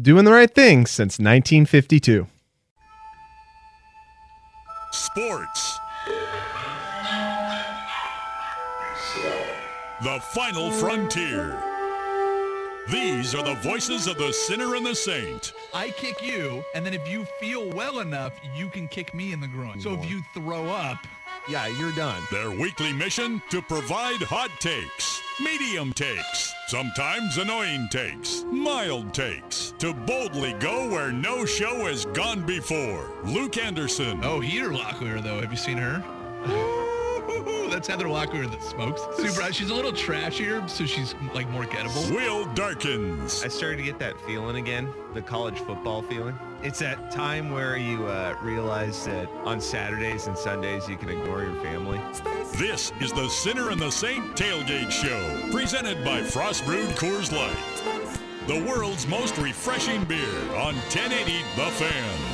Doing the right thing since 1952. Sports. The final frontier. These are the voices of the sinner and the saint. I kick you, and then if you feel well enough, you can kick me in the groin. So if you throw up, Yeah, you're done. Their weekly mission to provide hot takes, medium takes, sometimes annoying takes, mild takes, to boldly go where no show has gone before. Luke Anderson, oh, Heater Locklear though, have you seen her? Ooh, That's Heather Locklear that smokes. Super. She's a little trashier, so she's like more gettable. Will Darkins, I started to get that feeling again, the college football feeling. It's that time where you uh, realize that on Saturdays and Sundays you can ignore your family. This is the Sinner and the Saint Tailgate Show, presented by Frost Brewed Coors Light. The world's most refreshing beer on 1080 The Fan.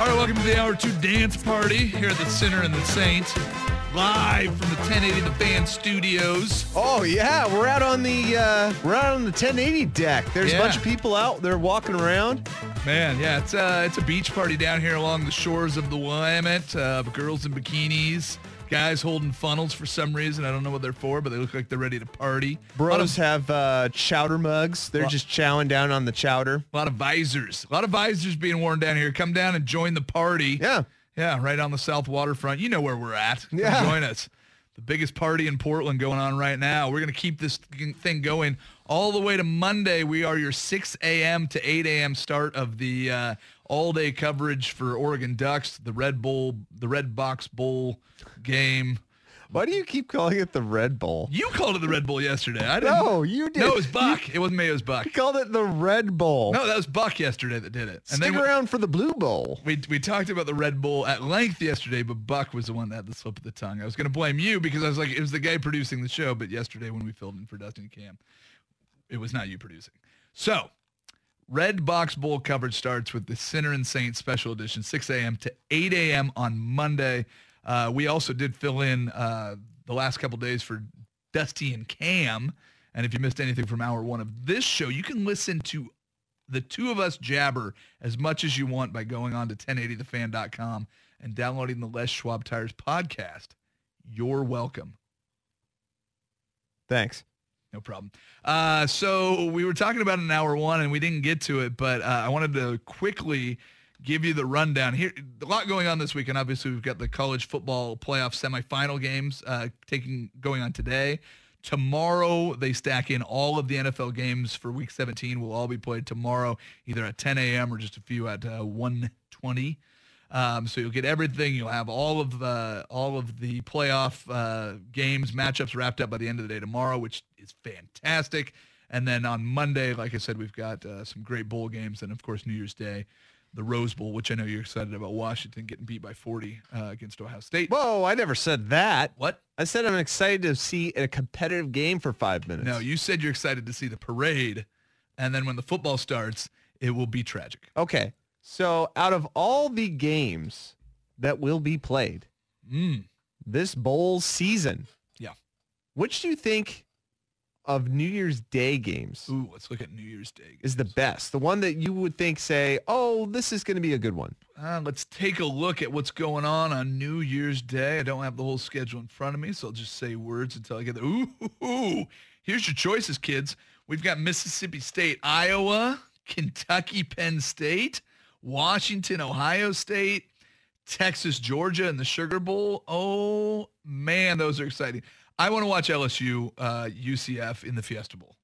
All right, welcome to the Hour 2 dance party here at the Sinner and the Saint. Live from the 1080 The Fan studios. Oh yeah, we're out on the uh, we're out on the 1080 deck. There's Yeah. a bunch of people out there walking around. Man, yeah, it's uh, it's a beach party down here along the shores of the Willamette. Uh, girls in bikinis, guys holding funnels for some reason. I don't know what they're for, but they look like they're ready to party. Bros have uh, chowder mugs. They're just chowing down on the chowder. a lot of visors, a lot of visors being worn down here. Come down and join the party. Yeah. yeah, right on the south waterfront. You know where we're at. Come Yeah. join us. The biggest party in Portland going on right now. We're gonna keep this thing going all the way to Monday. We are your 6 a.m. to 8 a.m. start of the uh, all-day coverage for Oregon Ducks, the Red Bull, the Red Box Bowl game. Why do you keep calling it the Red Bull? You called it the Red Bull yesterday. I didn't. No, you did. No, it was Buck. It wasn't me. It was Buck. You called it the Red Bull. No, that was Buck yesterday that did it. And Stick then around for the Blue Bowl. we, we talked about the Red Bull at length yesterday, but Buck was the one that had the slip of the tongue. I was going to blame you because I was like, it was the guy producing the show. But yesterday when we filled in for Dusty and Cam, it was not you producing. So Red Box Bowl coverage starts with the Sinner and Saint special edition, 6 a.m. to 8 a.m. on Monday. Uh, we also did fill in uh, the last couple days for Dusty and Cam. And if you missed anything from hour one of this show, you can listen to the two of us jabber as much as you want by going on to 1080thefan.com and downloading the Les Schwab Tires podcast. You're welcome. Thanks. No problem. Uh, so we were talking about in hour one and we didn't get to it, but uh, I wanted to quickly give you the rundown here. A lot going on this weekend. Obviously, we've got the college football playoff semifinal games uh, taking going on today. Tomorrow, they stack in all of the NFL games for Week 17. Will all be played tomorrow, either at 10 a.m. or just a few at uh, 1:20. Um, so you'll get everything. You'll have all of the all of the playoff uh, games matchups wrapped up by the end of the day tomorrow, which is fantastic. And then on Monday, like I said, we've got uh, some great bowl games, and of course New Year's Day, the Rose Bowl, which I know you're excited about. Washington getting beat by 40 uh, against Ohio State. Whoa, I never said that. What? I said I'm excited to see a competitive game for five minutes. No, you said you're excited to see the parade, and then when the football starts, it will be tragic. Okay. So out of all the games that will be played Mm. this bowl season, Yeah. which do you think of New Year's Day games Ooh, let's look at New Year's Day. is the best? The one that you would think say, oh, this is going to be a good one. Uh, let's take a look at what's going on on New Year's Day. I don't have the whole schedule in front of me, so I'll just say words until I get there. Ooh, here's your choices, kids. We've got Mississippi State, Iowa, Kentucky, Penn State, Washington, Ohio State, Texas, Georgia, and the Sugar Bowl. Oh, man, those are exciting. I want to watch LSU, uh, UCF in the Fiesta Bowl.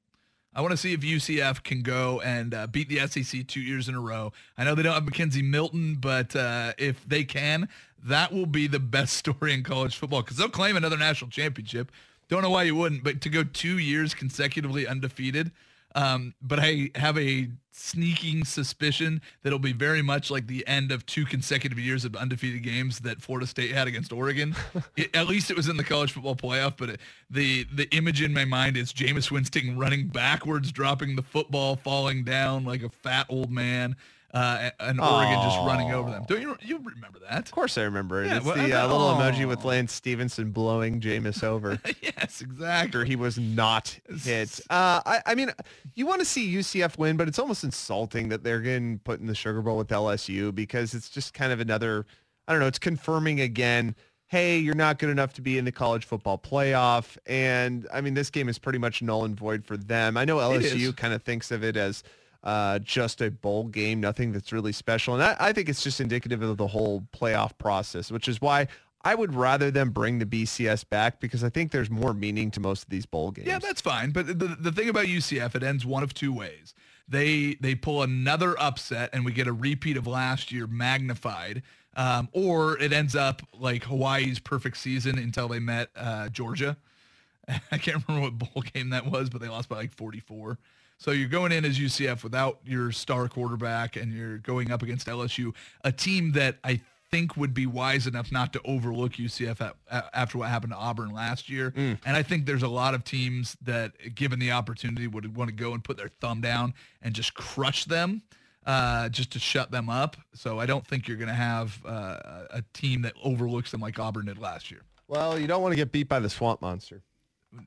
I want to see if UCF can go and uh, beat the SEC two years in a row. I know they don't have McKenzie Milton, but uh, if they can, that will be the best story in college football because they'll claim another national championship. Don't know why you wouldn't, but to go two years consecutively undefeated, Um, but I have a sneaking suspicion that it'll be very much like the end of two consecutive years of undefeated games that Florida State had against Oregon. It- at least it was in the college football playoff, but it, the the image in my mind is Jameis Winston running backwards, dropping the football, falling down like a fat old man, uh, and Oregon just running over them. Don't you you remember that? Of course I remember it. Yeah, it's well, the uh, little emoji with Lance Stephenson blowing Jameis over yes, after exactly. he was not hit. Uh, I, I mean, you want to see UCF win, but it's almost insulting that they're getting put in the Sugar Bowl with LSU because it's just kind of another, I don't know, it's confirming again, hey, you're not good enough to be in the college football playoff. And I mean, this game is pretty much null and void for them. I know LSU kind of thinks of it as uh, just a bowl game, nothing that's really special. And I, I think it's just indicative of the whole playoff process, which is why I would rather them bring the BCS back because I think there's more meaning to most of these bowl games. Yeah, that's fine. But the, the thing about UCF, it ends one of two ways. They they pull another upset and we get a repeat of last year magnified, um, or it ends up like Hawaii's perfect season until they met uh, Georgia. I can't remember what bowl game that was, but they lost by like 44. So you're going in as UCF without your star quarterback, and you're going up against LSU, a team that I think would be wise enough not to overlook UCF at, a- after what happened to Auburn last year. And I think there's a lot of teams that, given the opportunity, would want to go and put their thumb down and just crush them. Uh, just to shut them up. So I don't think you're going to have uh, a team that overlooks them like Auburn did last year. Well, you don't want to get beat by the swamp monster.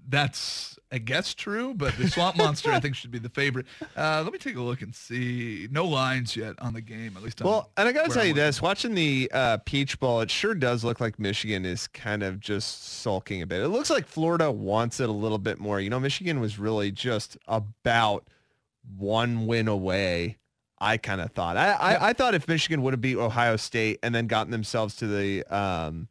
That's, I guess, true, but the Swamp Monster, I think, should be the favorite. Uh, let me take a look and see. No lines yet on the game, at least. on Well, and I got to tell I'm you this, watching the uh, Peach Bowl, it sure does look like Michigan is kind of just sulking a bit. It looks like Florida wants it a little bit more. You know, Michigan was really just about one win away. I kind of thought. I, I, I thought if Michigan would have beat Ohio State and then gotten themselves to the um,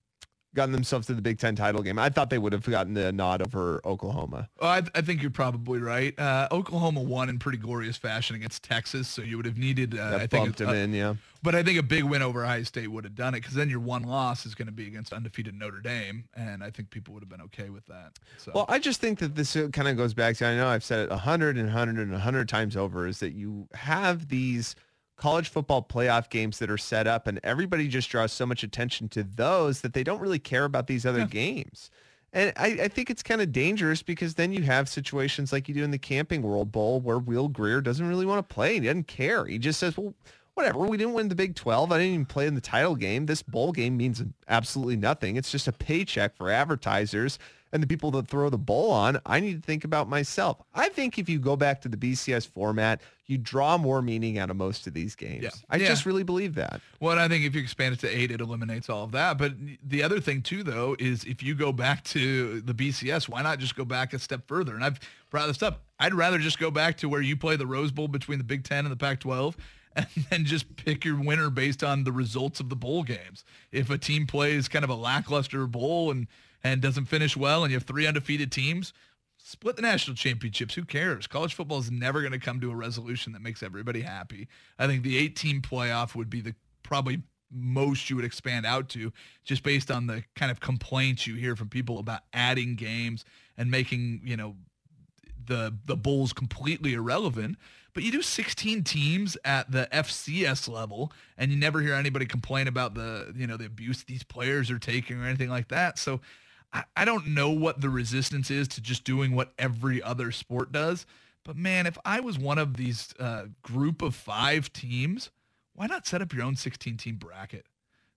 gotten themselves to the Big Ten title game, I thought they would have gotten the nod over Oklahoma. Well, I, I think you're probably right. Uh, Oklahoma won in pretty glorious fashion against Texas, so you would have needed, uh, I think, bumped a- him in, yeah. But I think a big win over Ohio State would have done it because then your one loss is going to be against undefeated Notre Dame, and I think people would have been okay with that. So. Well, I just think that this kind of goes back to, I know I've said it a hundred and hundred and a hundred times over, is that you have these college football playoff games that are set up and everybody just draws so much attention to those that they don't really care about these other games. And I, I think it's kind of dangerous because then you have situations like you do in the Camping World Bowl where Will Grier doesn't really want to play. He doesn't care. He just says, well, whatever. We didn't win the Big 12. I didn't even play in the title game. This bowl game means absolutely nothing. It's just a paycheck for advertisers and the people that throw the bowl on. I need to think about myself. I think if you go back to the BCS format, you draw more meaning out of most of these games. Yeah. I Yeah. just really believe that. Well, I think if you expand it to eight, it eliminates all of that. But the other thing too, though, is if you go back to the BCS, why not just go back a step further? And I've brought this up. I'd rather just go back to where you play the Rose Bowl between the Big Ten and the Pac-12, and then just pick your winner based on the results of the bowl games. If a team plays kind of a lackluster bowl and and doesn't finish well, and you have three undefeated teams, split the national championships. Who cares? College football is never going to come to a resolution that makes everybody happy. I think the eight team playoff would be the probably most you would expand out to just based on the kind of complaints you hear from people about adding games and making, you know, the the bowls completely irrelevant. But you do 16 teams at the FCS level, and you never hear anybody complain about the you know the abuse these players are taking or anything like that. So I, don't know what the resistance is to just doing what every other sport does. But man, if I was one of these uh, group of five teams, why not set up your own 16 team bracket?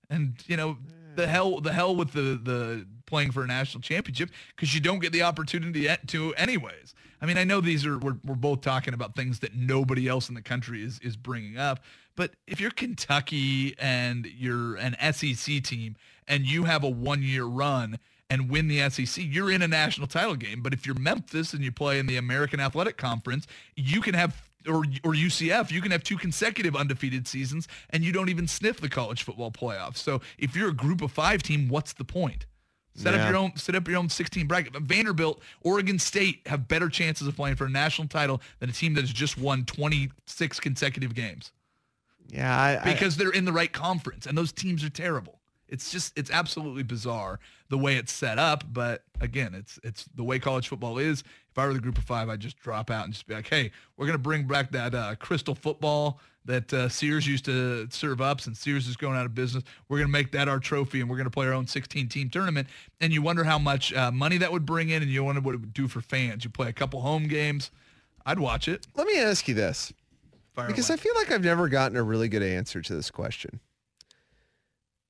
And you know the hell the hell with the the playing for a national championship because you don't get the opportunity to anyways. I mean, I know these are we're, we're both talking about things that nobody else in the country is is bringing up, but if you're Kentucky and you're an SEC team and you have a one year run and win the SEC, you're in a national title game. But if you're Memphis and you play in the American Athletic Conference, you can have or or UCF, you can have two consecutive undefeated seasons and you don't even sniff the college football playoffs. So if you're a group of five team, what's the point? Set Yeah. up your own set up your own 16 bracket. But Vanderbilt, Oregon State have better chances of playing for a national title than a team that has just won 26 consecutive games Yeah, I, I- because they're in the right conference and those teams are terrible. It's just it's absolutely bizarre the way it's set up. But again, it's it's the way college football is. If I were the group of five, I'd just drop out and just be like, hey, we're gonna bring back that uh, crystal football that uh, Sears used to serve up since Sears is going out of business. We're going to make that our trophy and we're going to play our own 16 team tournament. And you wonder how much uh, money that would bring in and you wonder what it would do for fans. You play a couple home games. I'd watch it. Let me ask you this, Fire because away. I feel like I've never gotten a really good answer to this question.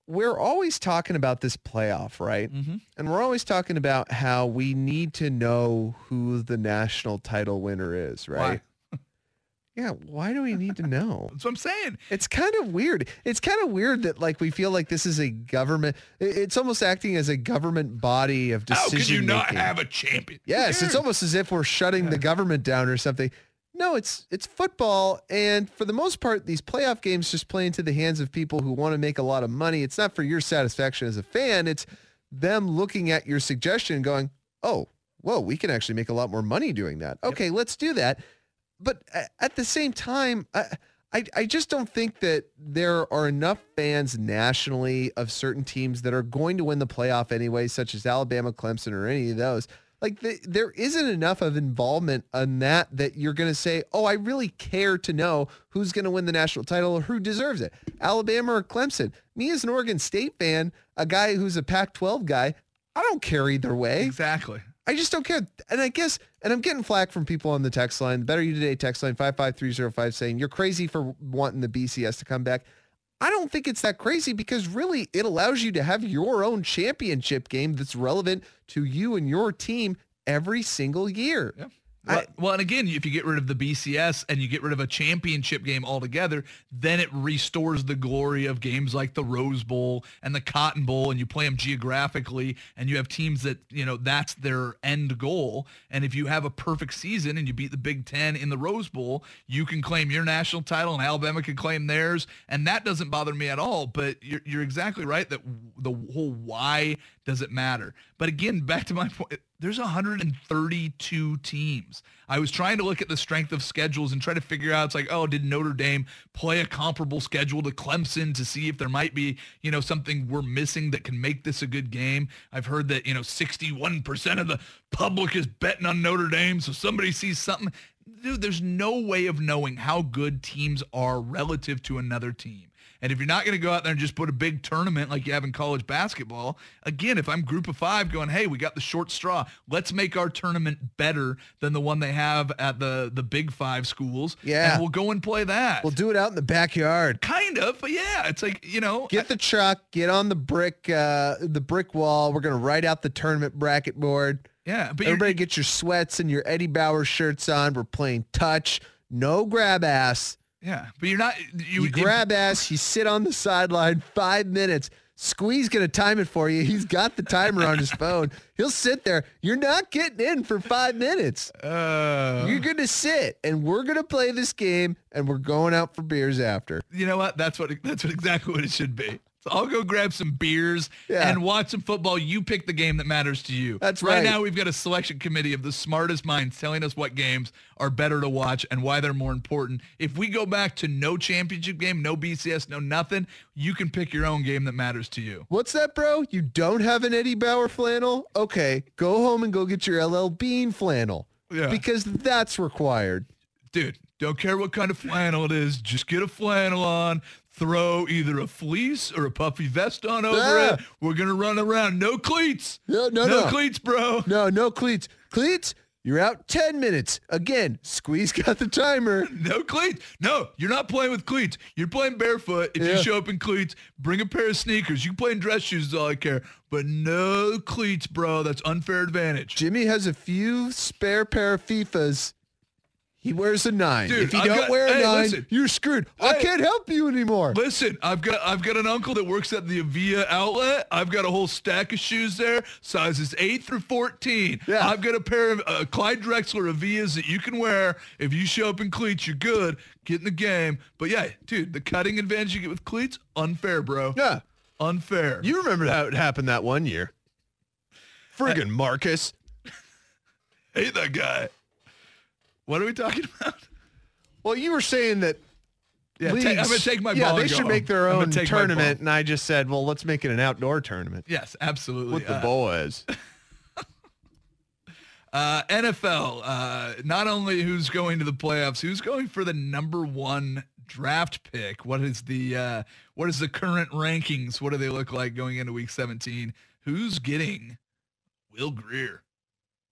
We're always talking about this playoff, right? Mhm. And we're always talking about how we need to know who the national title winner is, right? Yeah, why do we need to know? That's what I'm saying. It's kind of weird. It's kind of weird that like we feel like this is a government. It's almost acting as a government body of decision. How could you not have a champion? Yes, it's almost as if we're shutting the government down or something. No, it's it's football, and for the most part, these playoff games just play into the hands of people who want to make a lot of money. It's not for your satisfaction as a fan. It's them looking at your suggestion and going, "Oh, whoa, we can actually make a lot more money doing that." Okay, let's do that. But at the same time, I, I I just don't think that there are enough fans nationally of certain teams that are going to win the playoff anyway, such as Alabama, Clemson, or any of those. Like the, there isn't enough of involvement on that that you're going to say, oh, I really care to know who's going to win the national title or who deserves it, Alabama or Clemson. Me as an Oregon State fan, a guy who's a Pac-12 guy, I don't care either way. Exactly. I just don't care. And I guess, and I'm getting flack from people on the text line, the Better You Today text line 55305 saying you're crazy for wanting the BCS to come back. I don't think it's that crazy because really it allows you to have your own championship game that's relevant to you and your team every single year. Yeah. I- Well, well, and again, if you get rid of the BCS and you get rid of a championship game altogether, then it restores the glory of games like the Rose Bowl and the Cotton Bowl, and you play them geographically, and you have teams that you know that's their end goal. And if you have a perfect season and you beat the Big Ten in the Rose Bowl, you can claim your national title, and Alabama can claim theirs, and that doesn't bother me at all. But you're, you're exactly right that the whole why does it matter. But again, back to my point, there's 132 teams. I was trying to look at the strength of schedules and try to figure out, it's like, oh, did Notre Dame play a comparable schedule to Clemson to see if there might be, you know, something we're missing that can make this a good game? I've heard that, you know, 61% of the public is betting on Notre Dame. So somebody sees something. Dude, there's no way of knowing how good teams are relative to another team. And if you're not going to go out there and just put a big tournament like you have in college basketball, again, if I'm group of five going, hey, we got the short straw, let's make our tournament better than the one they have at the, the big five schools. Yeah. And we'll go and play that. We'll do it out in the backyard. kind of, but yeah, it's like, you know, Get the truck, get on the brick, uh, the brick wall. We're gonna write out the tournament bracket board. yeah, but Everybody get your sweats and your Eddie Bauer shirts on. We're playing touch, no grab ass. Yeah, but you're not, you, You grab ass, you sit on the sideline five minutes. Squeeze gonna time it for you. He's got the timer on his phone. He'll sit there. You're not getting in for five minutes. uh, You're gonna sit, and we're gonna play this game, and we're going out for beers after. you know what? That's what, that's what exactly what it should be. I'll go grab some beers Yeah. and watch some football. You pick the game that matters to you. That's right. right. now we've got a selection committee of the smartest minds telling us what games are better to watch and why they're more important. If we go back to no championship game, no BCS, no nothing, you can pick your own game that matters to you. What's that, bro? You don't have an Eddie Bauer flannel? Okay, go home and go get your LL Bean flannel. Yeah. Because that's required. Dude, don't care what kind of flannel it is. Just get a flannel on. Throw either a fleece or a puffy vest on over Yeah. it. We're going to run around. No cleats. No, no, no. cleats, bro. No, no cleats. Cleats, you're out 10 minutes. Again, Squeeze got the timer. No cleats. No, you're not playing with cleats. You're playing barefoot. If Yeah. you show up in cleats, bring a pair of sneakers. You can play in dress shoes is all I care. But no cleats, bro. That's unfair advantage. Jimmy has a few spare pair of FIFAs. He wears a nine. Dude, if you I've don't got- wear a hey, nine, listen. you're screwed. I can't help you anymore. Listen, I've got I've got an uncle that works at the Avia outlet. I've got a whole stack of shoes there, sizes eight through fourteen. Yeah. I've got a pair of uh, Clyde Drexler Avias that you can wear if you show up in cleats. You're good. Get in the game. But yeah, dude, the cutting advantage you get with cleats, unfair, bro. Yeah. Unfair. You remember how it happened that one year. Friggin' Marcus. hate that guy. What are we talking about? Well, you were saying that Yeah, ta- I'm gonna take my yeah, ball they and go should make their own gonna take my tournament, and I just said, well, let's make it an outdoor tournament Yes, absolutely. with the Uh, boys. Uh, NFL, uh, not only who's going to the playoffs, who's going for the number one draft pick? What is the uh, what is the current rankings? What do they look like going into Week 17? Who's getting Will Grier?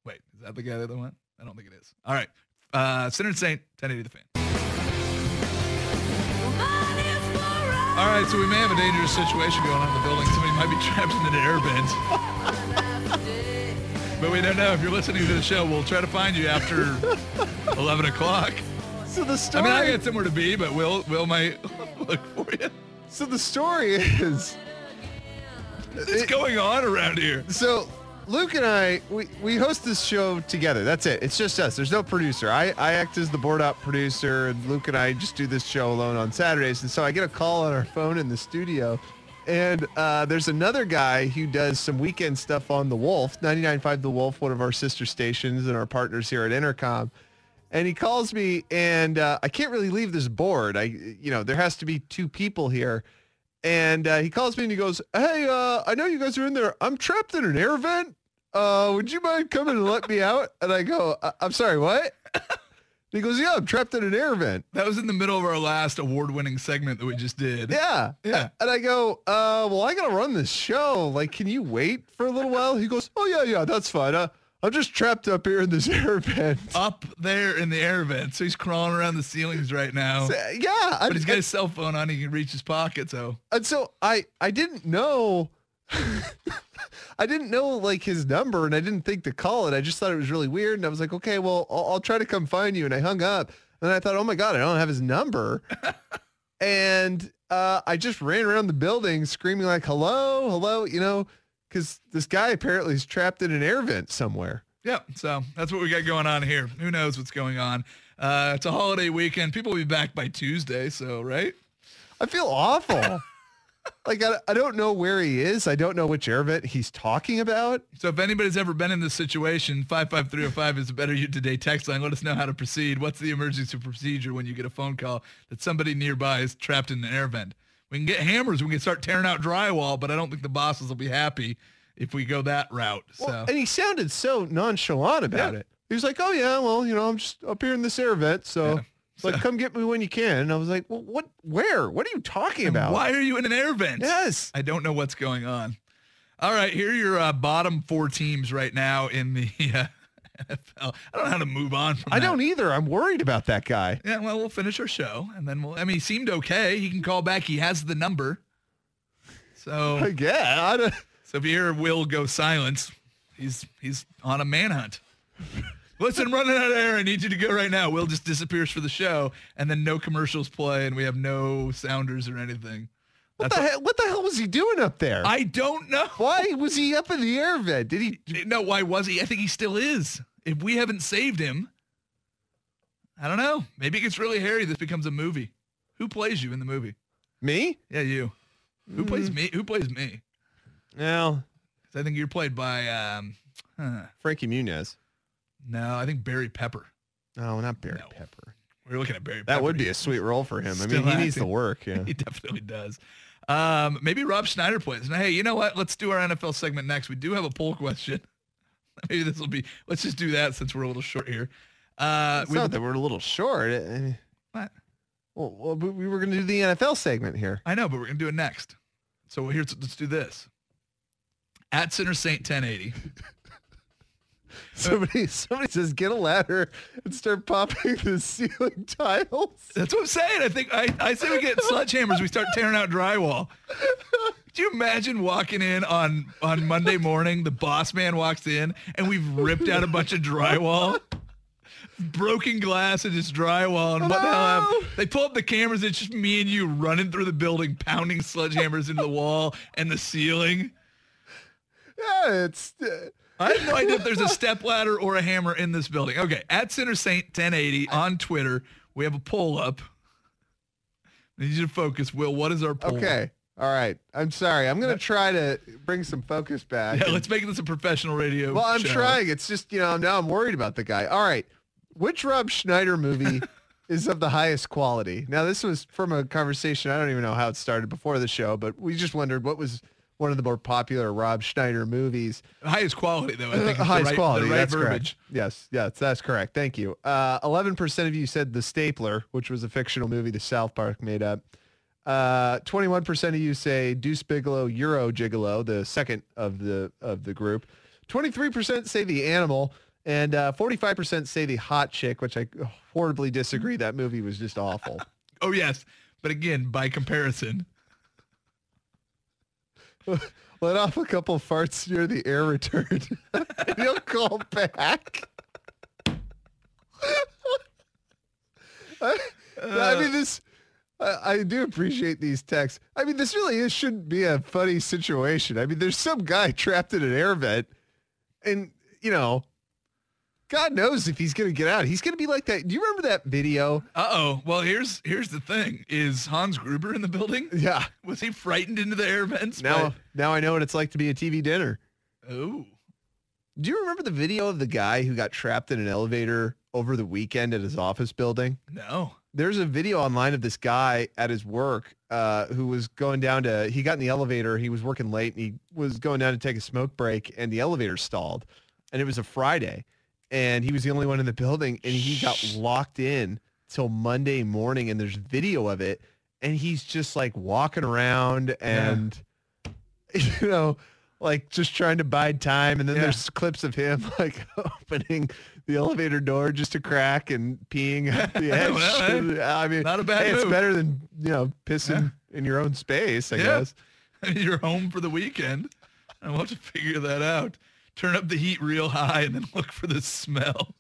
Wait, is that the guy that went? I don't think it is. All right, uh, Sinner Saint, 1080 the fan. All right, so we may have a dangerous situation going on in the building. Somebody might be trapped in an air vent. but we don't know. If you're listening to the show, we'll try to find you after 11 o'clock. So the story. I mean, I got somewhere to be, but Will, Will might look for you. so the story is. What's going on around here? So Luke and I, we, we host this show together. That's it. It's just us. There's no producer. I, I act as the board op producer, and Luke and I just do this show alone on Saturdays. And so I get a call on our phone in the studio, and uh, there's another guy who does some weekend stuff on The Wolf, 99.5 The Wolf, one of our sister stations and our partners here at Entercom. And he calls me, and uh, I can't really leave this board. I, you know, there has to be two people here. And uh, he calls me and he goes, "Hey, uh, I know you guys are in there. I'm trapped in an air vent. Uh, would you mind coming and let me out?" And I go, I- "I'm sorry, what?" he goes, "Yeah, I'm trapped in an air vent." That was in the middle of our last award-winning segment that we just did. Yeah, Yeah. And I go, uh, "Well, I gotta run this show. Like, can you wait for a little while?" He goes, "Oh yeah, yeah, that's fine. I'm just trapped up here in this air vent." Up there in the air vent, so he's crawling around the ceilings right now. yeah, I, But he's got his cell phone on. He can reach his pocket. So and so I I didn't know I didn't know like his number and I didn't think to call it. I just thought it was really weird and I was like, okay, well, I'll, I'll try to come find you. And I hung up and I thought, oh my god, I don't have his number. and uh, I just ran around the building screaming like, hello, hello, you know, because this guy apparently is trapped in an air vent somewhere. yeah, so that's what we got going on here. Who knows what's going on? Uh, it's a holiday weekend. People will be back by Tuesday. So right. I feel awful. like I, I don't know where he is. I don't know which air vent he's talking about. So if anybody's ever been in this situation, 55305 is a Better You Today text line. Let us know how to proceed. What's the emergency procedure when you get a phone call that somebody nearby is trapped in an air vent? We can get hammers. We can start tearing out drywall, but I don't think the bosses will be happy if we go that route. Well, and he sounded so nonchalant about Yeah. it. He was like, "Oh yeah, well, you know, I'm just up here in this air vent, so Yeah. like, come get me when you can." And I was like, "Well, what? Where? What are you talking about?" why are you in an air vent? Yes. I don't know what's going on. All right, here are your uh, bottom four teams right now in the uh, NFL. I don't know how to move on from I that. don't either. I'm worried about that guy. Yeah, well, we'll finish our show, and then we'll. I mean, he seemed okay. He can call back. He has the number. So, Yeah, I don't, so if you hear Will go silence, he's he's on a manhunt. Listen, I'm running out of air. I need you to go right now. Will just disappears for the show, and then no commercials play, and we have no sounders or anything. What the hell? What the hell was he doing up there? I don't know. why was he up in the air vent? Did he? No, why was he? I think he still is. If we haven't saved him, I don't know. Maybe it gets really hairy. This becomes a movie. Who plays you in the movie? Me? Yeah, you. Who plays me? Who plays me? No, 'Cause I think you're played by. Um, huh. Frankie Muniz. No, I think Barry Pepper. No, not Barry No. Pepper. We're looking at Barry. Pepper. That Pepper. would be a sweet role for him. I mean, he needs to work. Yeah. He definitely does. Um, maybe Rob Schneider plays. Now, hey, you know what? Let's do our NFL segment next. We do have a poll question. Maybe this will be. Let's just do that since we're a little short here. Uh, It's we not that we're a little short. What? Well, well, we were going to do the NFL segment here. I know, but we're gonna do it next. So here's let's do this. At Sinner Saint 1080. Somebody, somebody says, get a ladder and start popping the ceiling tiles. That's what I'm saying. I think I, I say we get sledgehammers. We start tearing out drywall. Do you imagine walking in on on Monday morning? The boss man walks in and we've ripped out a bunch of drywall, broken glass and just drywall. And what the hell? They pull up the cameras. It's just me and you running through the building, pounding sledgehammers into the wall and the ceiling. Yeah, it's. Uh, I have no idea if there's a step ladder or a hammer in this building. Okay, at Sinner Saint 1080 on Twitter, we have a poll up. I need you to focus, Will. What is our poll? okay. All right. I'm sorry. I'm going to uh, try to bring some focus back. Yeah, let's make this a professional radio. Show. Well, I'm show. trying. It's just, you know, now I'm worried about the guy. All right. Which Rob Schneider movie is of the highest quality. Now, this was from a conversation. I don't even know how it started before the show, but we just wondered what was one of the more popular Rob Schneider movies. Highest quality, though. I think. the highest right- quality. The right that's verbiage. correct. Yes, yes, that's correct. Thank you. Uh, Eleven percent of you said The Stapler, which was a fictional movie the South Park made up. Uh, Twenty-one percent of you say Deuce Bigalow, Euro Gigolo, the second of the of the group. Twenty-three percent say The Animal, and uh, forty-five percent say The Hot Chick, which I horribly disagree. That movie was just awful. Oh yes, but again, by comparison, Let off a couple farts near the air return. He'll call back. I, I mean, this. I, I do appreciate these texts. I mean, this really is, shouldn't be a funny situation. I mean, there's some guy trapped in an air vent, and you know, God knows if he's gonna get out. He's gonna be like that. Do you remember that video? uh oh. Well, here's here's the thing: is Hans Gruber in the building? Yeah. Was he frightened into the air vents? Now, now I know what it's like to be a TV dinner. oh, Do you remember the video of the guy who got trapped in an elevator over the weekend at his office building? no. There's a video online of this guy at his work uh, who was going down to, he got in the elevator, he was working late, and he was going down to take a smoke break, and the elevator stalled. And it was a Friday, and he was the only one in the building, and he got locked in till Monday morning, and there's video of it, and he's just like walking around and, you know, like just trying to bide time. And then Yeah. there's clips of him like opening the elevator door just a crack and peeing at the edge. Well, I mean, not a bad hey, it's better than, you know, pissing in your own space, I Yeah. guess. You're home for the weekend. I will have to figure that out. Turn up the heat real high and then look for the smell.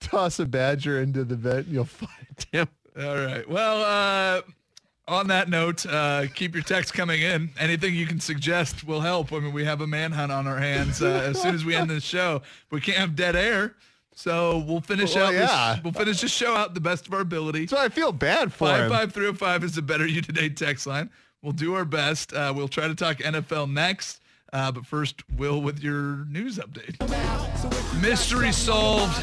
Toss a badger into the vent and you'll find him. All right. Well, uh, on that note, uh, keep your texts coming in. Anything you can suggest will help. I mean, we have a manhunt on our hands uh, as soon as we end this show. We can't have dead air, so we'll finish Well, out. yeah. This, we'll finish this show out the best of our ability. So I feel bad for Five him. five three zero five is the better you today text line. We'll do our best. Uh, we'll try to talk NFL next, uh, but first, Will with your news update. Mystery solved.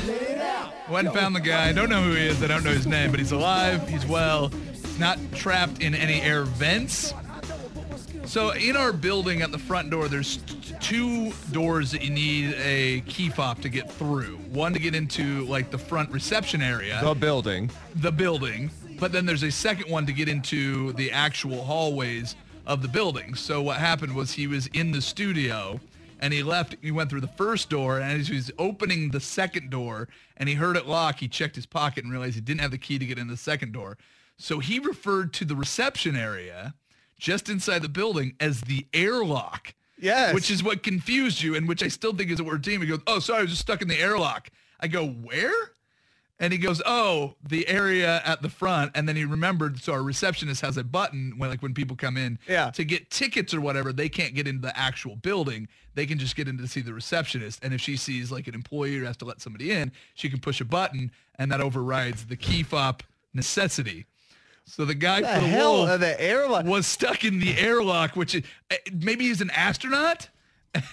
Went and found the guy. Don't know who he is. I don't know his name, but he's alive. He's well. He's not trapped in any air vents. So in our building at the front door, there's two doors that you need a key fob to get through. One to get into like the front reception area The building. the building, but then there's a second one to get into the actual hallways of the building. So what happened was he was in the studio and he left, he went through the first door and as he was opening the second door and he heard it lock, he checked his pocket and realized he didn't have the key to get in the second door. So he referred to the reception area just inside the building as the airlock. Yes. Which is what confused you and which I still think is a word team. He goes, oh, sorry, I was just stuck in the airlock. I go, where? And he goes, oh, the area at the front. And then he remembered, so our receptionist has a button when like when people come in Yeah. to get tickets or whatever, they can't get into the actual building. They can just get in to see the receptionist. And if she sees like an employee or has to let somebody in, she can push a button and that overrides the key fob necessity. So the guy the for the hell wolf the airlock. was stuck in the airlock, which is, eh, maybe he's an astronaut.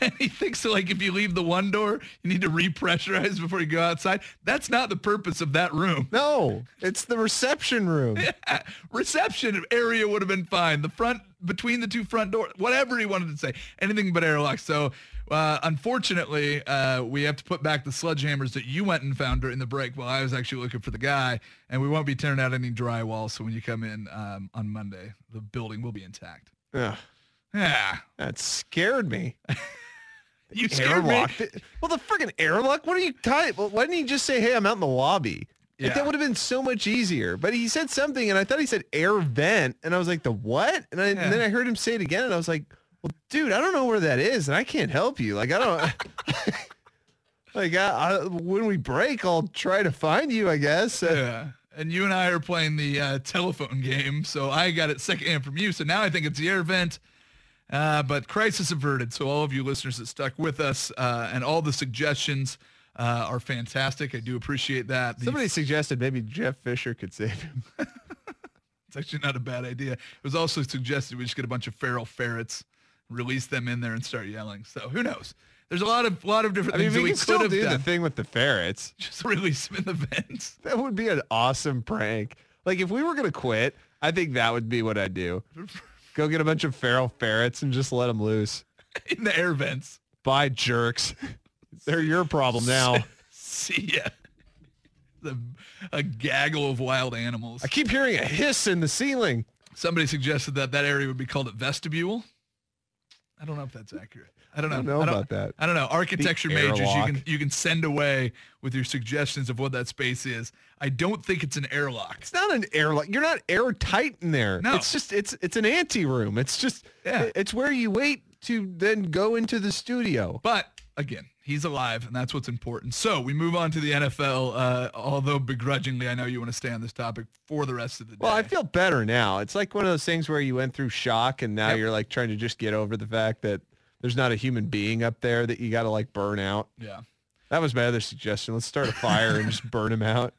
And he thinks that like if you leave the one door, you need to repressurize before you go outside. That's not the purpose of that room. No, it's the reception room. Reception area would have been fine. The front between the two front doors, whatever he wanted to say, anything but airlock. So uh, unfortunately, uh, we have to put back the sledgehammers that you went and found during the break while I was actually looking for the guy, and we won't be tearing out any drywall. So when you come in um, on Monday, the building will be intact. Ugh, Yeah. that scared me. You scared airlock. me. Well, the friggin' airlock. What are you type? Well, why didn't he just say, "Hey, I'm out in the lobby"? Like, that would have been so much easier. But he said something, and I thought he said air vent, and I was like, "The what?" And, I, Yeah. and then I heard him say it again, and I was like, "Well, dude, I don't know where that is, and I can't help you. Like, I don't." like, I, I, when we break, I'll try to find you. I guess. Yeah. And you and I are playing the uh, telephone game, so I got it secondhand from you. So now I think it's the air vent. Uh, but crisis averted. So all of you listeners that stuck with us uh, and all the suggestions uh, are fantastic. I do appreciate that. The- Somebody suggested maybe Jeff Fisher could save him. it's actually not a bad idea. It was also suggested we just get a bunch of feral ferrets, release them in there and start yelling. So who knows? There's a lot of lot of different I mean, things we we still could have do done. the thing with the ferrets. Just release them in the vents That would be an awesome prank. Like if we were gonna quit, I think that would be what I'd do. Go get a bunch of feral ferrets and just let them loose. in the air vents. Bye, jerks. They're your problem now. See ya. The, a gaggle of wild animals. I keep hearing a hiss in the ceiling. Somebody suggested that that area would be called a vestibule. I don't know if that's accurate. I don't know. I don't know about that. I don't know. Architecture The majors, you can you can send away with your suggestions of what that space is. I don't think it's an airlock. It's not an airlock. You're not airtight in there. No. It's just it's it's an ante room. It's just Yeah. it's where you wait to then go into the studio. But again, he's alive, and that's what's important. So we move on to the NFL. Uh, although begrudgingly, I know you want to stay on this topic for the rest of the day. Well, I feel better now. It's like one of those things where you went through shock and now Yep. you're like trying to just get over the fact that there's not a human being up there that you got to like burn out. yeah. That was my other suggestion. Let's start a fire and just burn them out.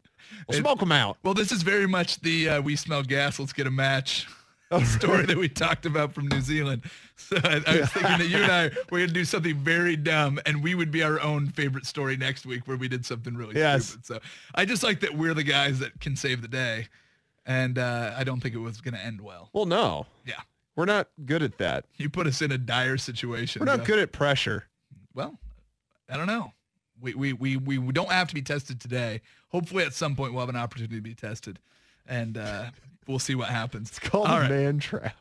We'll It- smoke them out. Well, this is very much the uh, we smell gas. Let's get a match. story that we talked about from New Zealand. So I, I was thinking that you and I we're gonna do something very dumb, and we would be our own favorite story next week where we did something really Yes. stupid. So I just like that we're the guys that can save the day, and uh, I don't think it was gonna end well. Well, no, Yeah, we're not good at that. you put us in a dire situation. We're not so- good at pressure. Well, I don't know. We, we, we, we we don't have to be tested today. Hopefully, at some point, we'll have an opportunity to be tested, and uh, we'll see what happens. It's called All a right. man trap.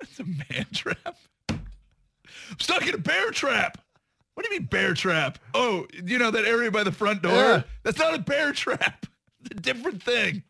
It's a man trap. I'm stuck in a bear trap. What do you mean bear trap? Oh, you know that area by the front door? Yeah. That's not a bear trap. It's a different thing.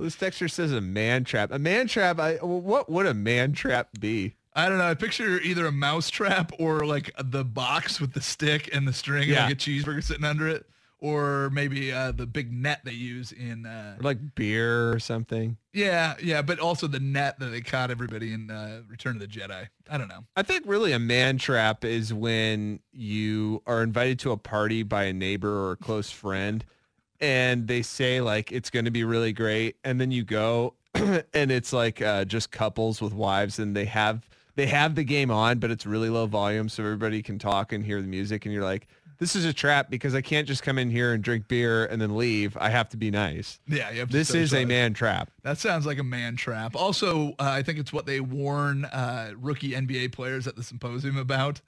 Well, this texture says a man trap. A man trap. I, what would a man trap be? I don't know. I picture either a mouse trap or like the box with the stick and the string Yeah. and like a cheeseburger sitting under it. Or maybe uh, the big net they use in uh, like beer or something. yeah, yeah, but also the net that they caught everybody in uh, Return of the Jedi. I don't know. I think really a man trap is when you are invited to a party by a neighbor or a close friend and they say like it's going to be really great and then you go and it's like uh, just couples with wives and they have they have the game on but it's really low volume so everybody can talk and hear the music and you're like this is a trap because I can't just come in here and drink beer and then leave. I have to be nice. Yeah, you have to This is a man trap. That sounds like a man trap. Also, uh, I think it's what they warn uh, rookie NBA players at the symposium about.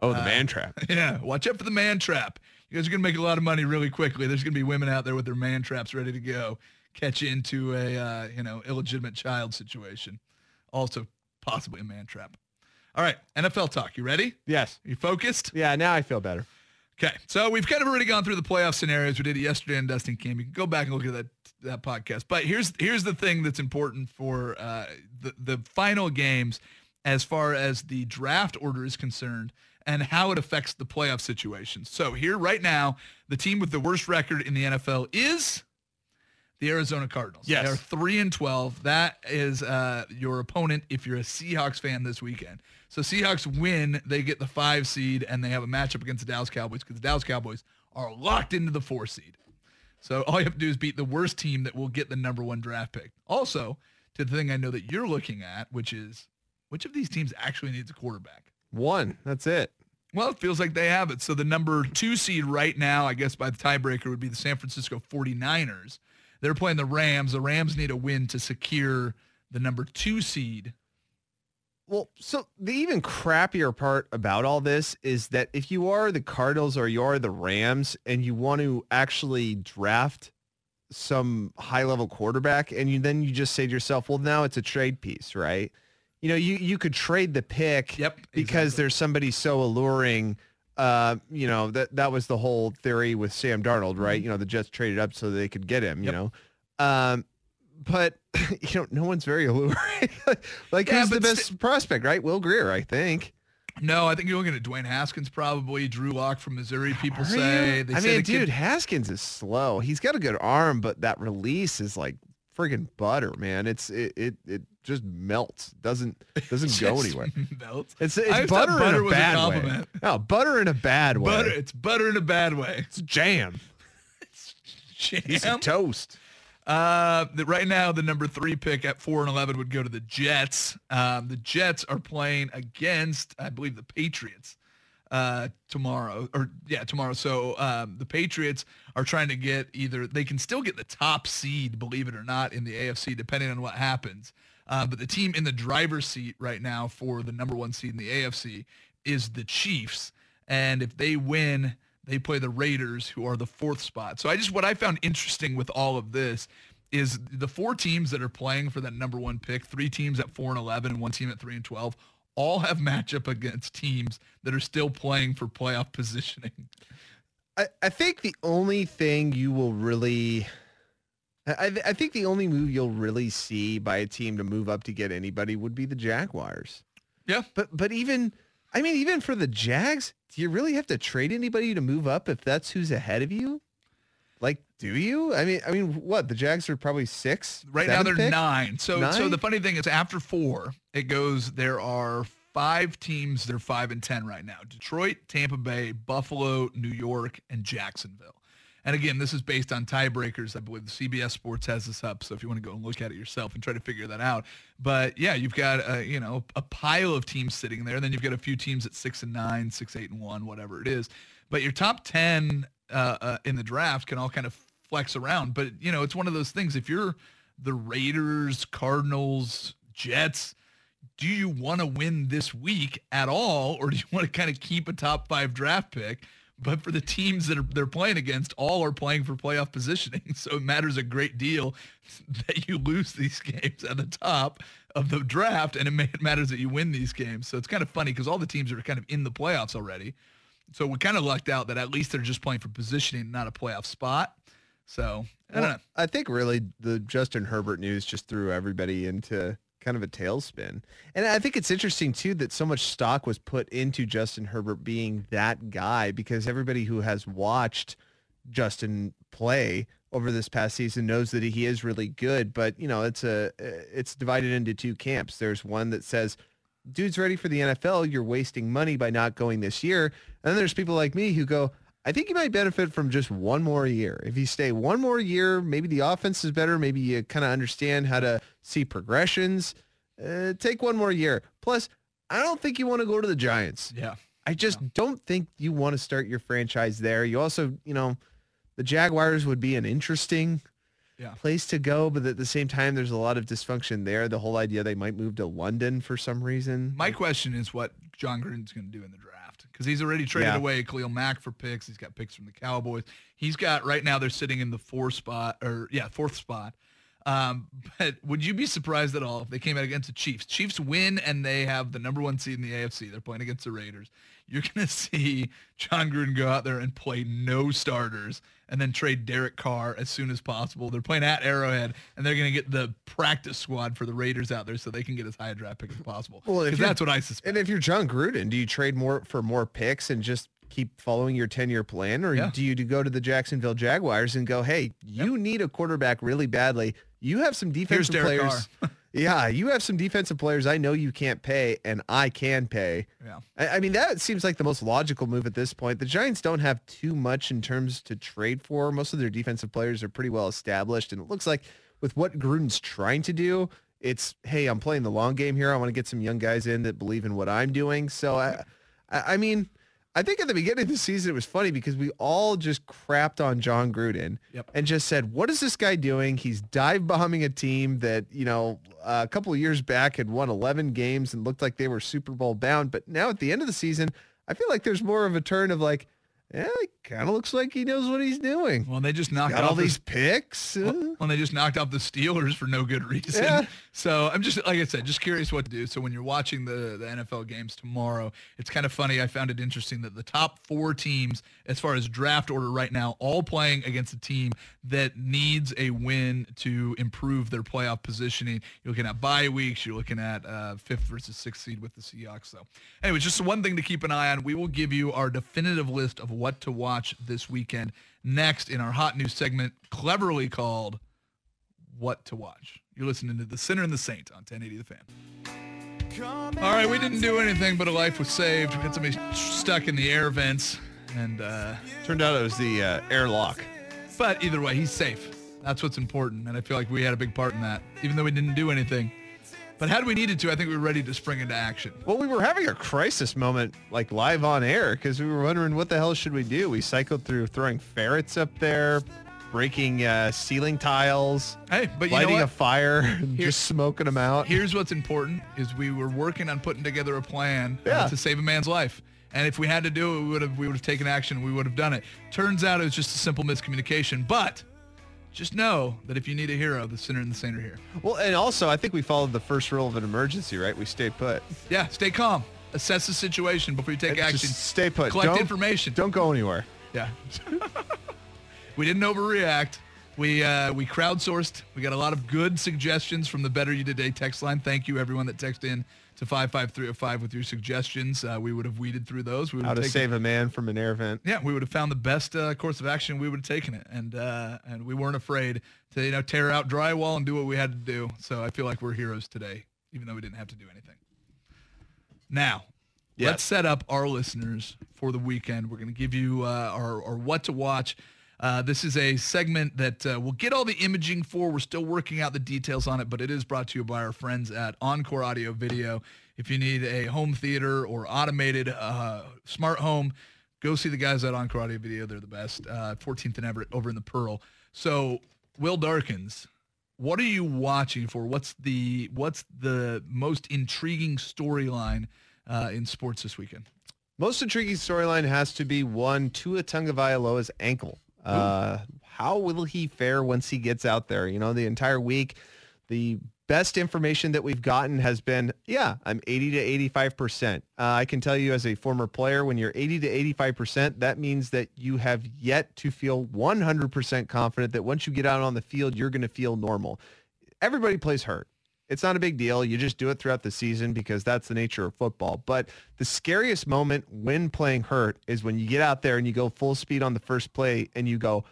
Oh, the man trap. Yeah, watch out for the man trap. You guys are gonna make a lot of money really quickly. There's gonna be women out there with their man traps ready to go, catch into a uh, you know illegitimate child situation. Also, possibly a man trap. All right, NFL talk. You ready? Yes. You focused? Yeah, now I feel better. Okay, so we've kind of already gone through the playoff scenarios. We did it yesterday on Dusty and Cam. You can go back and look at that that podcast. But here's here's the thing that's important for uh, the the final games, as far as the draft order is concerned, and how it affects the playoff situation. So here right now, the team with the worst record in the NFL is the Arizona Cardinals. Yes. They are three and twelve. That is uh, your opponent if you're a Seahawks fan this weekend. So Seahawks win, they get the five seed, and they have a matchup against the Dallas Cowboys because the Dallas Cowboys are locked into the four seed. So all you have to do is beat the worst team that will get the number one draft pick. Also, to the thing I know that you're looking at, which is which of these teams actually needs a quarterback? One. That's it. Well, it feels like they have it. So the number two seed right now, I guess by the tiebreaker, would be the San Francisco 49ers. They're playing the Rams. The Rams need a win to secure the number two seed. Well, so the even crappier part about all this is that if you are the Cardinals or you are the Rams and you want to actually draft some high level quarterback and you then you just say to yourself, well, now it's a trade piece, right? You know, you, you could trade the pick Yep, because exactly. there's somebody so alluring. Uh, you know, that that was the whole theory with Sam Darnold, right? You know, the Jets traded up so they could get him, you Mm-hmm. Yep. know. Um, but you know, no one's very alluring. like Yeah, who's the best prospect, right? Will Grier, I think. No, I think you're looking at Dwayne Haskins probably, Drew Lock from Missouri, people Are say. you? They I say mean, dude, kid- Haskins is slow. He's got a good arm, but that release is like friggin' butter, man. It's it it, it just melts. Doesn't doesn't go anyway. melts. It's it's butter, butter in a was a bad way. No, butter in a bad way. Butter, it's butter in a bad way. It's jam. it's Jam. of toast. Uh, the, right now, the number three pick at four and eleven would go to the Jets. Um, the Jets are playing against, I believe, the Patriots. Uh, tomorrow, or yeah, tomorrow. So um, the Patriots are trying to get either they can still get the top seed, believe it or not, in the AFC, depending on what happens. Uh, but the team in the driver's seat right now for the number one seed in the AFC is the Chiefs, and if they win, they play the Raiders, who are the fourth spot. So I just what I found interesting with all of this is the four teams that are playing for that number one pick, three teams at four and eleven, and one team at three and twelve, all have matchup against teams that are still playing for playoff positioning. I, I think the only thing you will really I, I think the only move you'll really see by a team to move up to get anybody would be the Jaguars. Yeah. But but even I mean even for the Jags, do you really have to trade anybody to move up if that's who's ahead of you? Like, do you? I mean, I mean, what? The Jags are probably six. Right now they're pick? nine. So so the funny thing is after four, it goes there are five teams, they're five and ten right now. Detroit, Tampa Bay, Buffalo, New York, and Jacksonville. And again, this is based on tiebreakers. I believe CBS Sports has this up, so if you want to go and look at it yourself and try to figure that out. But yeah, you've got uh, you know a pile of teams sitting there. Then you've got a few teams at six and nine, six, eight and one, whatever it is. But your top ten uh, uh, in the draft can all kind of flex around. But you know, it's one of those things. If you're the Raiders, Cardinals, Jets, do you want to win this week at all, or do you want to kind of keep a top five draft pick? But for the teams that are they're playing against, all are playing for playoff positioning, so it matters a great deal that you lose these games at the top of the draft, and it, it matters that you win these games. So it's kind of funny because all the teams are kind of in the playoffs already. So we kind of lucked out that at least they're just playing for positioning, not a playoff spot. So I don't know. I think really the Justin Herbert news just threw everybody into kind of a tailspin. And I think it's interesting too that so much stock was put into Justin Herbert being that guy because everybody who has watched Justin play over this past season knows that he is really good, but you know, it's a uh, it's divided into two camps. There's one that says dude's ready for the NFL, you're wasting money by not going this year. And then there's people like me who go, I think you might benefit from just one more year. If you stay one more year, maybe the offense is better. Maybe you kind of understand how to see progressions. Uh, take one more year. Plus, I don't think you want to go to the Giants. Yeah. I just don't think you want to start your franchise there. You also, you know, the Jaguars would be an interesting Yeah. place to go, but at the same time, there's a lot of dysfunction there. The whole idea they might move to London for some reason. My question is what Jon Gruden's going to do in the draft because he's already traded Yeah. away Khalil Mack for picks. He's got picks from the Cowboys. He's got right now they're sitting in the fourth spot or yeah fourth spot. Um, but would you be surprised at all if they came out against the Chiefs? Chiefs win and they have the number one seed in the AFC. They're playing against the Raiders. You're going to see Jon Gruden go out there and play no starters and then trade Derek Carr as soon as possible. They're playing at Arrowhead and they're going to get the practice squad for the Raiders out there so they can get as high a draft pick as possible. Well, if Because that's what I suspect. And if you're Jon Gruden, do you trade more for more picks and just keep following your 10-year plan or Yeah. do you go to the Jacksonville Jaguars and go, "Hey, you need a quarterback really badly. You have some defensive players. yeah, you have some defensive players I know you can't pay and I can pay." Yeah. I, I mean, that seems like the most logical move at this point. The Giants don't have too much in terms to trade for. Most of their defensive players are pretty well established and it looks like with what Gruden's trying to do, it's hey, I'm playing the long game here. I want to get some young guys in that believe in what I'm doing. So I I mean, I think at the beginning of the season it was funny because we all just crapped on Jon Gruden Yep. and just said, "What is this guy doing? He's dive bombing a team that you know uh, a couple of years back had won 11 games and looked like they were Super Bowl bound. But now at the end of the season, I feel like there's more of a turn of like, yeah, it kind of looks like he knows what he's doing. Well, they just knocked off all the- these picks. uh, when they just knocked off the Steelers for no good reason. Yeah. So I'm just like I said, just curious what to do. So when you're watching the the NFL games tomorrow, it's kind of funny. I found it interesting that the top four teams, as far as draft order right now, all playing against a team that needs a win to improve their playoff positioning. You're looking at bye weeks. You're looking at uh, fifth versus sixth seed with the Seahawks. So, anyway, just one thing to keep an eye on. We will give you our definitive list of what to watch this weekend next in our hot news segment, cleverly called what to watch. You're listening to The Sinner and the Saint on 1080 The Fan. All right, we didn't do anything, but a life was saved. We had somebody stuck in the air vents, and uh, Turned out it was the uh, airlock. but either way, he's safe. That's what's important, and I feel like we had a big part in that, even though we didn't do anything. But had we needed to, I think we were ready to spring into action. Well, we were having a crisis moment, like live on air, because we were wondering what the hell should we do. We cycled through throwing ferrets up there, breaking uh, ceiling tiles, Hey, but you lighting know a fire, Here- just smoking them out. Here's what's important: is we were working on putting together a plan uh, to save a man's life. And if we had to do it, we would have we would have taken action. We would have done it. Turns out it was just a simple miscommunication. But just know that if you need a hero, the sinner and the saint are here. Well, and also, I think we followed the first rule of an emergency, right? We stay put. Yeah, stay calm. Assess the situation before you take Just action. stay put. Collect Don't- information. Don't go anywhere. Yeah. we didn't overreact. We uh, we crowdsourced. We got a lot of good suggestions from the Better You Today text line. Thank you everyone that texted in to 55305 with your suggestions. Uh, we would have weeded through those. We would How have to taken, save a man from an air vent. yeah, we would have found the best uh, course of action. We would have taken it, and uh, and we weren't afraid to you know tear out drywall and do what we had to do. So I feel like we're heroes today, even though we didn't have to do anything. Now, Yes. let's set up our listeners for the weekend. We're going to give you uh, our, our what to watch. Uh, this is a segment that uh, we'll get all the imaging for. We're still working out the details on it, but it is brought to you by our friends at Encore Audio Video. If you need a home theater or automated uh, smart home, go see the guys at Encore Audio Video. They're the best. Uh, 14th and Everett over in the Pearl. So, Will Darkins, what are you watching for? What's the what's the most intriguing storyline uh, in sports this weekend? Most intriguing storyline has to be one Tua Tagovailoa's ankle. Uh, how will he fare once he gets out there? You know, the entire week, the best information that we've gotten has been, yeah, I'm 80 to 85 percent. Uh, I can tell you as a former player, when you're 80 to 85 percent, that means that you have yet to feel 100 percent confident that once you get out on the field, you're going to feel normal. Everybody plays hurt. It's not a big deal. You just do it throughout the season because that's the nature of football. But the scariest moment when playing hurt is when you get out there and you go full speed on the first play and you go,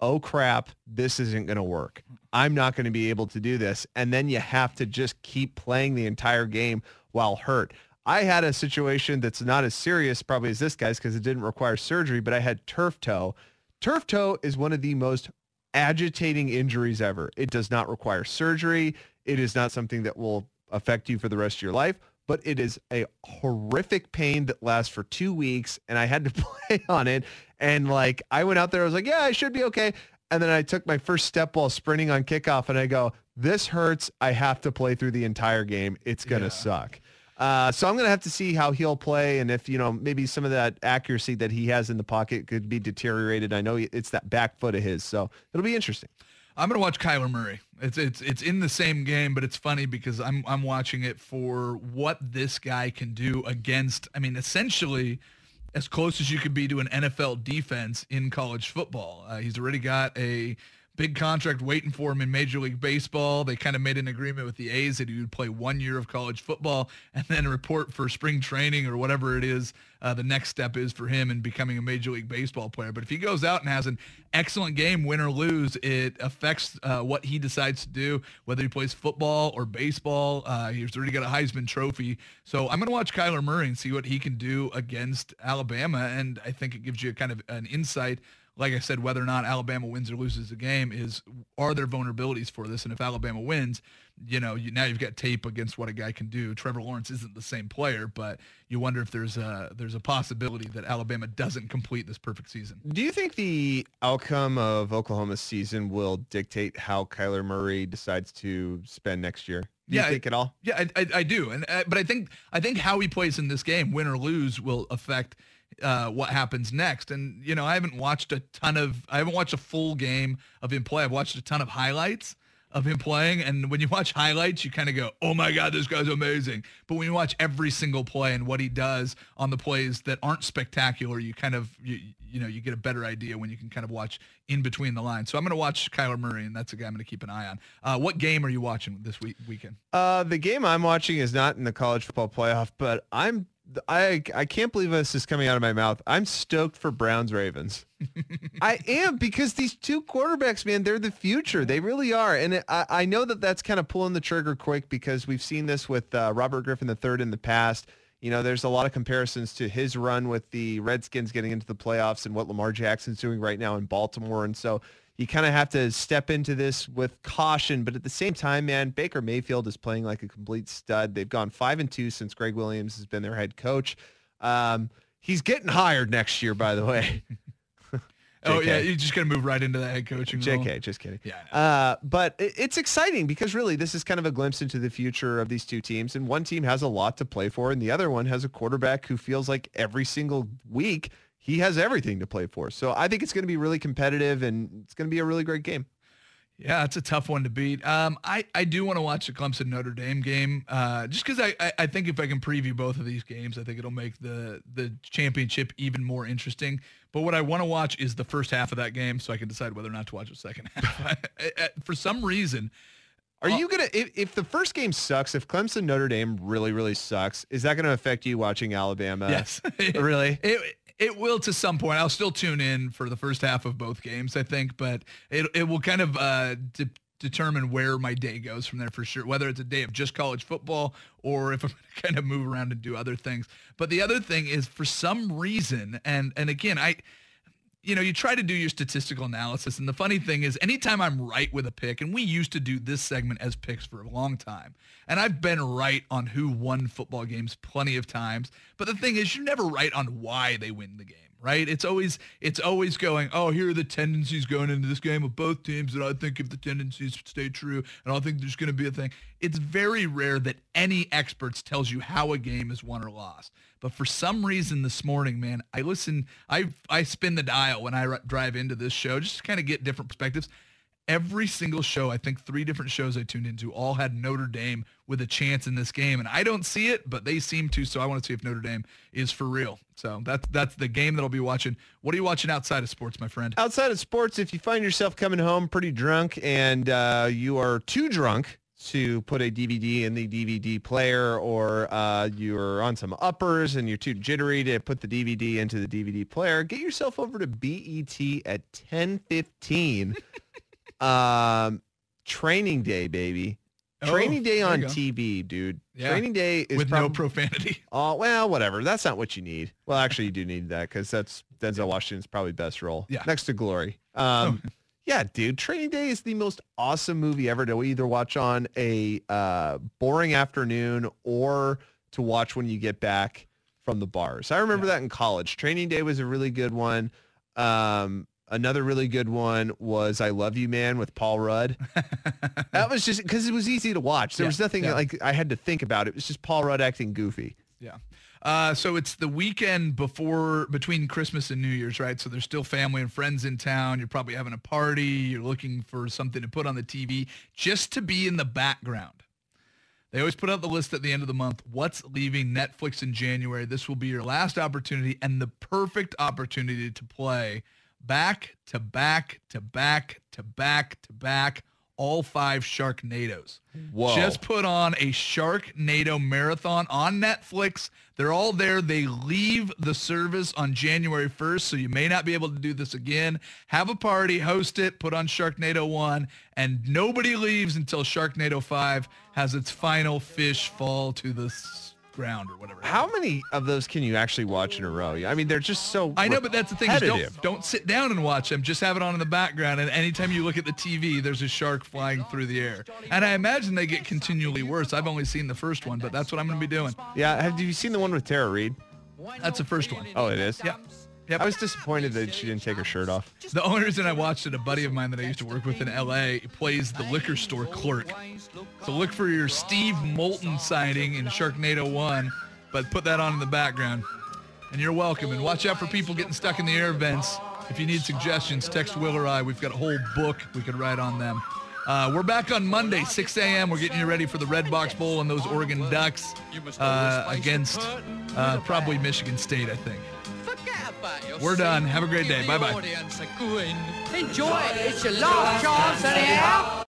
oh crap, this isn't going to work. I'm not going to be able to do this. And then you have to just keep playing the entire game while hurt. I had a situation that's not as serious probably as this guy's because it didn't require surgery, but I had turf toe. Turf toe is one of the most agitating injuries ever. It does not require surgery. It is not something that will affect you for the rest of your life, but it is a horrific pain that lasts for two weeks. And I had to play on it. And like, I went out there, I was like, yeah, I should be okay. And then I took my first step while sprinting on kickoff and I go, this hurts. I have to play through the entire game. It's going to Yeah. suck. Uh, so I'm going to have to see how he'll play and if, you know, maybe some of that accuracy that he has in the pocket could be deteriorated. I know it's that back foot of his. So it'll be interesting. I'm gonna watch Kyler Murray. It's it's it's in the same game, but it's funny because I'm I'm watching it for what this guy can do against. I mean, essentially, as close as you could be to an NFL defense in college football. Uh, he's already got a big contract waiting for him in Major League Baseball. They kind of made an agreement with the A's that he would play one year of college football and then report for spring training or whatever it is uh, the next step is for him in becoming a Major League Baseball player. But if he goes out and has an excellent game, win or lose, it affects uh, what he decides to do, whether he plays football or baseball. Uh, he's already got a Heisman Trophy. So I'm going to watch Kyler Murray and see what he can do against Alabama. And I think it gives you kind of an insight like I said, whether or not Alabama wins or loses the game is are there vulnerabilities for this? And if Alabama wins, you know, you, now you've got tape against what a guy can do. Trevor Lawrence isn't the same player, but you wonder if there's a there's a possibility that Alabama doesn't complete this perfect season. Do you think the outcome of Oklahoma's season will dictate how Kyler Murray decides to spend next year? Do Yeah, you think at all? Yeah, I, I, I do, and uh, but I think I think how he plays in this game, win or lose, will affect uh, what happens next. And you know, I haven't watched a ton of, I haven't watched a full game of him play. I've watched a ton of highlights of him playing, and when you watch highlights, you kind of go, "Oh my God, this guy's amazing." But when you watch every single play and what he does on the plays that aren't spectacular, you kind of you, you know you get a better idea when you can kind of watch in between the lines. So I'm going to watch Kyler Murray, and that's a guy I'm going to keep an eye on. Uh, what game are you watching this week weekend? Uh, the game I'm watching is not in the college football playoff, but I'm I I can't believe this is coming out of my mouth. I'm stoked for Browns Ravens. I am because these two quarterbacks, man, they're the future. They really are, and it, I I know that that's kind of pulling the trigger quick because we've seen this with uh, Robert Griffin III in the past. You know, there's a lot of comparisons to his run with the Redskins getting into the playoffs and what Lamar Jackson's doing right now in Baltimore, and so you kind of have to step into this with caution. But at the same time, man, Baker Mayfield is playing like a complete stud. They've gone five and two since Gregg Williams has been their head coach. Um, he's getting hired next year, by the way. Oh yeah, you're just gonna move right into that head coaching role. JK, just kidding. Yeah, Uh, but it- it's exciting because really this is kind of a glimpse into the future of these two teams. And one team has a lot to play for, and the other one has a quarterback who feels like every single week he has everything to play for. So I think it's going to be really competitive, and it's going to be a really great game. Yeah, it's a tough one to beat. Um, I, I do want to watch the Clemson Notre Dame game uh, just because I, I, I think if I can preview both of these games, I think it'll make the the championship even more interesting. But what I want to watch is the first half of that game so I can decide whether or not to watch the second half. For some reason, Are Well- you gonna if, if the first game sucks, if Clemson Notre Dame really really sucks, is that going to affect you watching Alabama? yes, really. It it will to some point. I'll still tune in for the first half of both games, I think, but it it will kind of uh, de- determine where my day goes from there for sure. Whether it's a day of just college football or if I'm to kind of move around and do other things. But the other thing is, for some reason, and and again, I. You know, you try to do your statistical analysis, and the funny thing is, anytime I'm right with a pick, and we used to do this segment as picks for a long time, and I've been right on who won football games plenty of times. But the thing is, you're never right on why they win the game, right? It's always it's always going, oh, here are the tendencies going into this game of both teams that I think if the tendencies stay true, and I think there's going to be a thing. It's very rare that any experts tells you how a game is won or lost. But for some reason this morning, man, I listen, I I spin the dial when I r- drive into this show just to kind of get different perspectives every single show, I think three different shows I tuned into, all had Notre Dame with a chance in this game. And I don't see it, but they seem to. So I want to see if Notre Dame is for real. So that's that's the game that I'll be watching. What are you watching outside of sports, my friend? outside of sports, if you find yourself coming home pretty drunk and uh, you are too drunk to put a DVD in the DVD player or uh, you're on some uppers and you're too jittery to put the DVD into the DVD player, get yourself over to BET at 1015. um, training day, baby. Oh, Training day on. TV, dude. Yeah. Training day is with no profanity. Oh well, whatever. That's not what you need. Well, actually, you do need that because that's Denzel Washington's probably best role. Yeah. Next to Glory. Um, yeah, dude. Training Day is the most awesome movie ever to either watch on a uh, boring afternoon or to watch when you get back from the bars. I remember that in college. Training Day was a really good one. Um, another really good one was I Love You Man with Paul Rudd. that was just because it was easy to watch. There Yeah, was nothing yeah. like I had to think about. It was just Paul Rudd acting goofy. Yeah. Uh, so it's the weekend before between Christmas and New Year's, right? So there's still family and friends in town. You're probably having a party. You're looking for something to put on the TV just to be in the background. They always put out the list at the end of the month. What's leaving Netflix in January? This will be your last opportunity and the perfect opportunity to play back to back to back to back to back all five Sharknadoes. Whoa. Just put on a Sharknado marathon on Netflix. They're all there. They leave the service on January 1st, so you may not be able to do this again. Have a party, host it, put on Sharknado 1, and nobody leaves until Sharknado 5 has its final fish fall to the ground or whatever. How many of those can you actually watch in a row? I mean, they're just so. I know, but that's the thing. Is don't, don't sit down and watch them. Just have it on in the background. And anytime you look at the TV, there's a shark flying through the air. And I imagine they get continually worse. I've only seen the first one, but that's what I'm going to be doing. Yeah, have you seen the one with Tara Reid? That's the first one. Oh, it is. Yep. Yep. I was disappointed that she didn't take her shirt off. The only reason I watched it, a buddy of mine that I used to work with in LA plays the liquor store clerk. So look for your Steve Moulton sighting in Sharknado 1, but put that on in the background. And you're welcome. And watch out for people getting stuck in the air vents. If you need suggestions, text Will or I. We've got a whole book we could write on them. Uh, we're back on Monday, 6 a.m. We're getting you ready for the Redbox Bowl and those Oregon Ducks uh, against uh, probably Michigan State, I think. We're done. Have a great day. Bye-bye. Enjoy. It's your last chance anyhow.